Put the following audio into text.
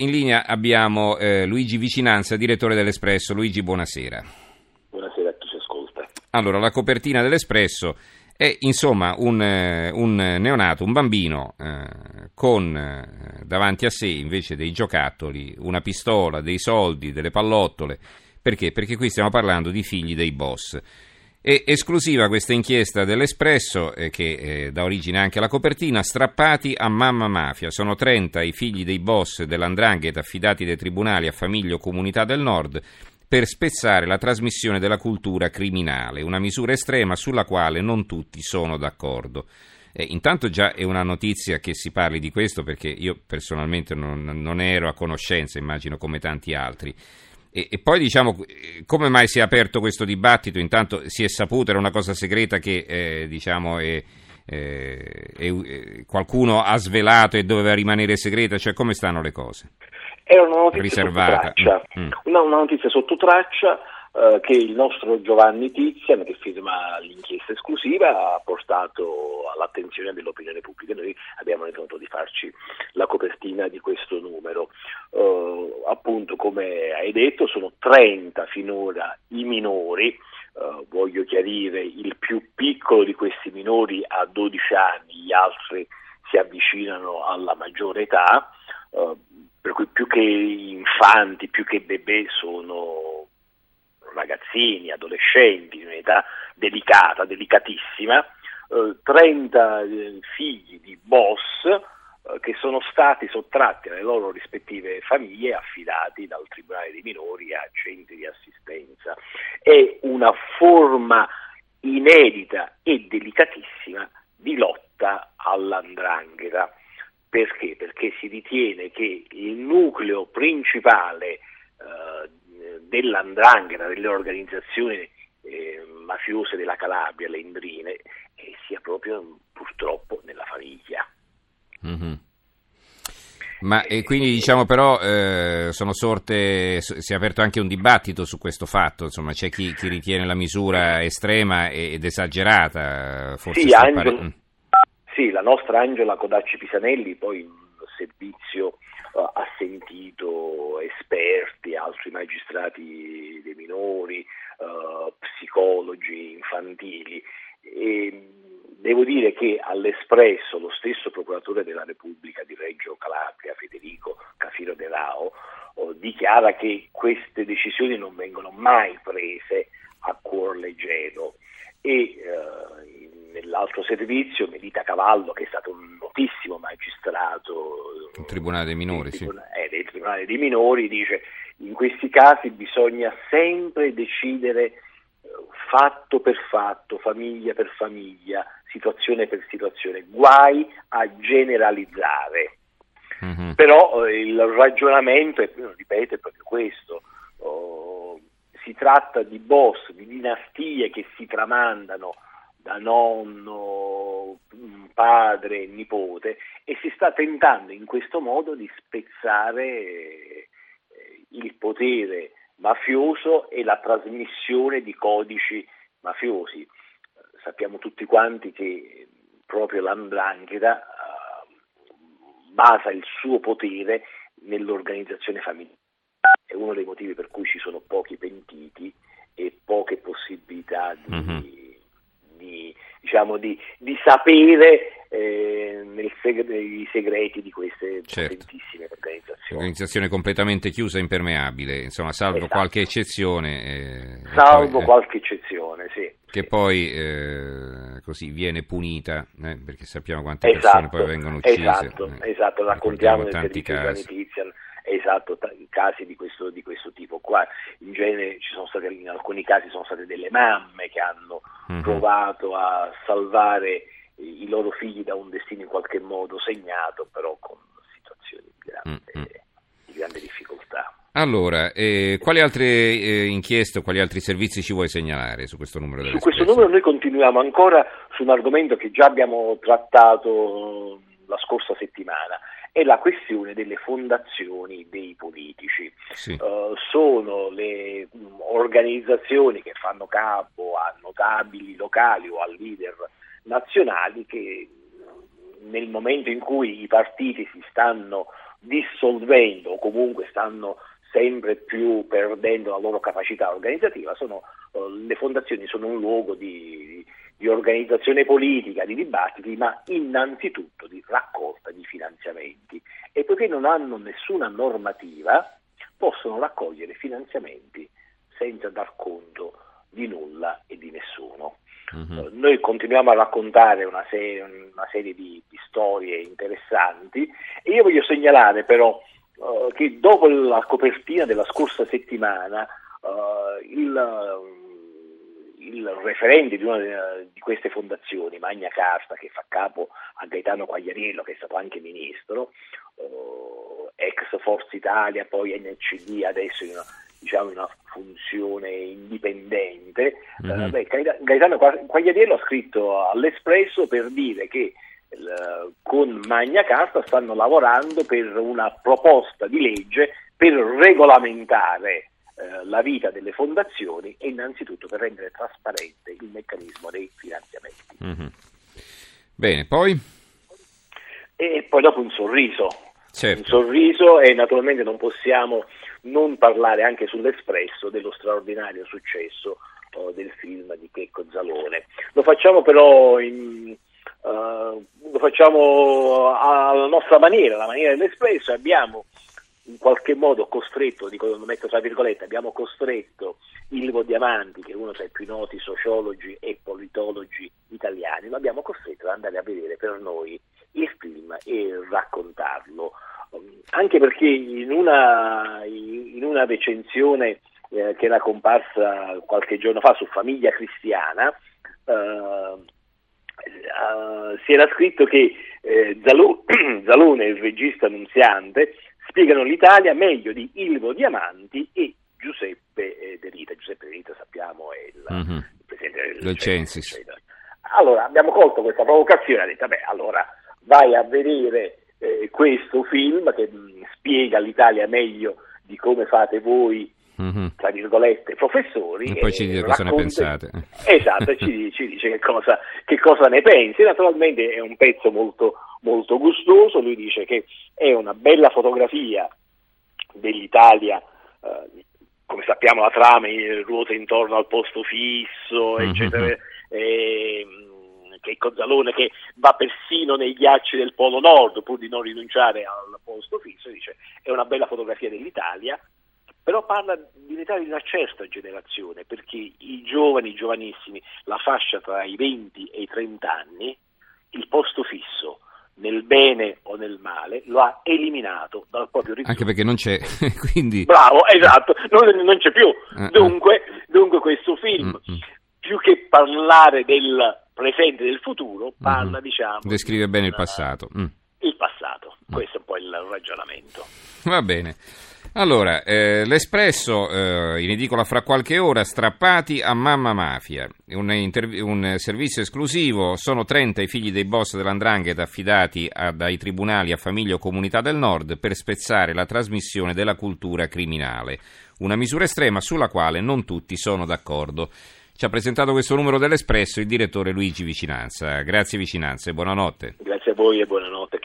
In linea abbiamo eh, Luigi Vicinanza, direttore dell'Espresso. Luigi, buonasera. Buonasera a chi ci ascolta. Allora, la copertina dell'Espresso è insomma un, eh, un neonato, un bambino eh, con eh, davanti a sé invece dei giocattoli, una pistola, dei soldi, delle pallottole. Perché? Perché qui stiamo parlando di figli dei boss. È esclusiva questa inchiesta dell'Espresso, eh, che eh, dà origine anche alla copertina, strappati a mamma mafia. Sono 30 i figli dei boss dell'Andrangheta affidati dai tribunali a famiglie o comunità del nord per spezzare la trasmissione della cultura criminale, una misura estrema sulla quale non tutti sono d'accordo. Eh, intanto già è una notizia che si parli di questo perché io personalmente non, non ero a conoscenza, immagino come tanti altri. E, e, poi diciamo come mai si è aperto questo dibattito? Intanto si è saputo, era una cosa segreta che eh, diciamo è, eh, è, qualcuno ha svelato e doveva rimanere segreta, cioè come stanno le cose? Era una notizia Riservata. sotto traccia, mm. mm. una, una notizia sotto traccia eh, che il nostro Giovanni Tizian, che firma l'inchiesta esclusiva, ha portato all'attenzione dell'opinione pubblica. Noi abbiamo ritenuto di farci la copertina di questo numero. Uh, appunto, come hai detto, sono 30 finora i minori. Uh, voglio chiarire, il più piccolo di questi minori ha 12 anni, gli altri si avvicinano alla maggiore età, uh, per cui più che infanti, più che bebè sono ragazzini, adolescenti, in un'età delicata, delicatissima, eh, 30 eh, figli di boss eh, che sono stati sottratti alle loro rispettive famiglie affidati dal Tribunale dei minori a centri di assistenza. È una forma inedita e delicatissima di lotta all'andrangheta. Perché? Perché si ritiene che il nucleo principale eh, dell'andrangheta, delle organizzazioni eh, mafiose della Calabria, le indrine, eh, sia proprio purtroppo nella famiglia. Mm-hmm. Ma e quindi diciamo però eh, sono sorte, si è aperto anche un dibattito su questo fatto, insomma c'è chi, chi ritiene la misura estrema ed esagerata, forse sì, Angelo, pare... Mm. sì, la nostra Angela Codacci Pisanelli poi servizio uh, ha sentito esperti, altri magistrati dei minori, uh, psicologi infantili. E devo dire che all'espresso lo stesso procuratore della Repubblica di Reggio Calabria, Federico Cafiro De Rao, uh, dichiara che queste decisioni non vengono mai prese a cuor leggero. E nell'altro servizio Melita Cavallo che è stato un notissimo magistrato il Tribunale dei Minori, sì. eh, del Tribunale dei Minori dice in questi casi bisogna sempre decidere eh, fatto per fatto, famiglia per famiglia, situazione per situazione, guai a generalizzare. Mm-hmm. Però eh, il ragionamento, è, ripeto, è proprio questo. Oh, si tratta di boss, di dinastie che si tramandano da nonno, padre, nipote e si sta tentando in questo modo di spezzare eh, il potere mafioso e la trasmissione di codici mafiosi. Sappiamo tutti quanti che proprio l'andrangheta uh, basa il suo potere nell'organizzazione familiare. È uno dei motivi per cui ci sono pochi pentiti e poche possibilità di, mm-hmm diciamo, di, di sapere eh, segre, i segreti di queste certo. potentissime organizzazioni. Organizzazione completamente chiusa e impermeabile, insomma, salvo esatto. qualche eccezione. Eh, salvo poi, eh, qualche eccezione, sì. Che sì. poi eh, così viene punita, eh, perché sappiamo quante esatto, persone poi vengono uccise. Esatto, eh, esatto raccontiamo nel tanti casi. Tizian esatto, t- casi di questo, di questo, tipo qua. In genere ci sono state, in alcuni casi sono state delle mamme che hanno mm-hmm. provato a salvare i loro figli da un destino in qualche modo segnato, però con situazioni di grande, mm-hmm. di grande difficoltà. Allora, eh, quali altre eh, inchieste o quali altri servizi ci vuoi segnalare su questo numero? Su questo numero noi continuiamo ancora su un argomento che già abbiamo trattato la scorsa settimana è la questione delle fondazioni dei politici. Sì. Uh, sono le um, organizzazioni che fanno capo a notabili locali o a leader nazionali che nel momento in cui i partiti si stanno dissolvendo o comunque stanno sempre più perdendo la loro capacità organizzativa, sono, uh, le fondazioni sono un luogo di, di, organizzazione politica, di dibattiti, ma innanzitutto di raccolta di finanziamenti e poiché non hanno nessuna normativa possono raccogliere finanziamenti senza dar conto di nulla e di nessuno. Uh-huh. Noi continuiamo a raccontare una serie, una serie di, di, storie interessanti e io voglio segnalare però uh, che dopo la copertina della scorsa settimana uh, il, il, referente di una di queste fondazioni, Magna Carta, che fa capo a Gaetano Quagliariello, che è stato anche ministro, ex Forza Italia, poi NCD, adesso in una, diciamo, in una funzione indipendente. Mm-hmm. Uh, beh, Gaetano Quagliariello ha scritto all'Espresso per dire che uh, con Magna Carta stanno lavorando per una proposta di legge per regolamentare uh, la vita delle fondazioni e innanzitutto per rendere trasparente il meccanismo dei finanziamenti. Mm-hmm. Bene, poi? E poi dopo un sorriso, certo. un sorriso e naturalmente non possiamo non parlare anche sull'Espresso dello straordinario successo uh, del film di Checco Zalone. Lo facciamo però in, uh, lo facciamo alla nostra maniera, la maniera dell'Espresso, abbiamo in qualche modo costretto, dico, lo metto tra virgolette, abbiamo costretto Ilvo Diamanti, che è uno tra i più noti sociologi e politologi italiani, lo abbiamo costretto ad andare a vedere per noi il film e raccontarlo. Anche perché in una, in una recensione eh, che era comparsa qualche giorno fa su Famiglia Cristiana, eh, Uh, si era scritto che eh, Zalone, il regista annunziante spiegano l'Italia meglio di Ilvo Diamanti e Giuseppe eh, De Rita. Giuseppe De Rita sappiamo è il, mm-hmm. il presidente del, Censis. Allora abbiamo colto questa provocazione e ha detto, beh, allora vai a vedere eh, questo film che mh, mm, spiega l'Italia meglio di come fate voi mm-hmm. Tra virgolette professori e poi ci dice cosa ne pensate. Esatto ci, ci, dice che cosa, che cosa, ne pensi. Naturalmente è un pezzo molto, molto gustoso. Lui dice che è una bella fotografia dell'Italia eh, come sappiamo la trama ruota intorno al posto fisso mm-hmm. eccetera e, che Cozzalone che va persino nei ghiacci del Polo Nord pur di non rinunciare al posto fisso, dice è una bella fotografia dell'Italia, però parla di un'Italia di una certa generazione, perché i giovani, i giovanissimi, la fascia tra i 20 e i 30 anni, il posto fisso nel bene o nel male, lo ha eliminato dal proprio ricordo. Anche perché non c'è, quindi... Bravo, esatto, non, non c'è più. Uh-uh. Dunque, dunque, questo film, uh-uh. più che parlare del presente del futuro, parla, mm-hmm. diciamo... Descrive bene il passato. Mm. Il passato, mm. questo è un po' il ragionamento. Va bene. Allora, eh, l'Espresso eh, in edicola fra qualche ora, strappati a Mamma Mafia, un, interv- un, servizio esclusivo, sono 30 i figli dei boss dell'Andrangheta affidati a, dai tribunali a famiglie o comunità del nord per spezzare la trasmissione della cultura criminale, una misura estrema sulla quale non tutti sono d'accordo. Ci ha presentato questo numero dell'Espresso il direttore Luigi Vicinanza. Grazie Vicinanza e buonanotte. Grazie a voi e buonanotte.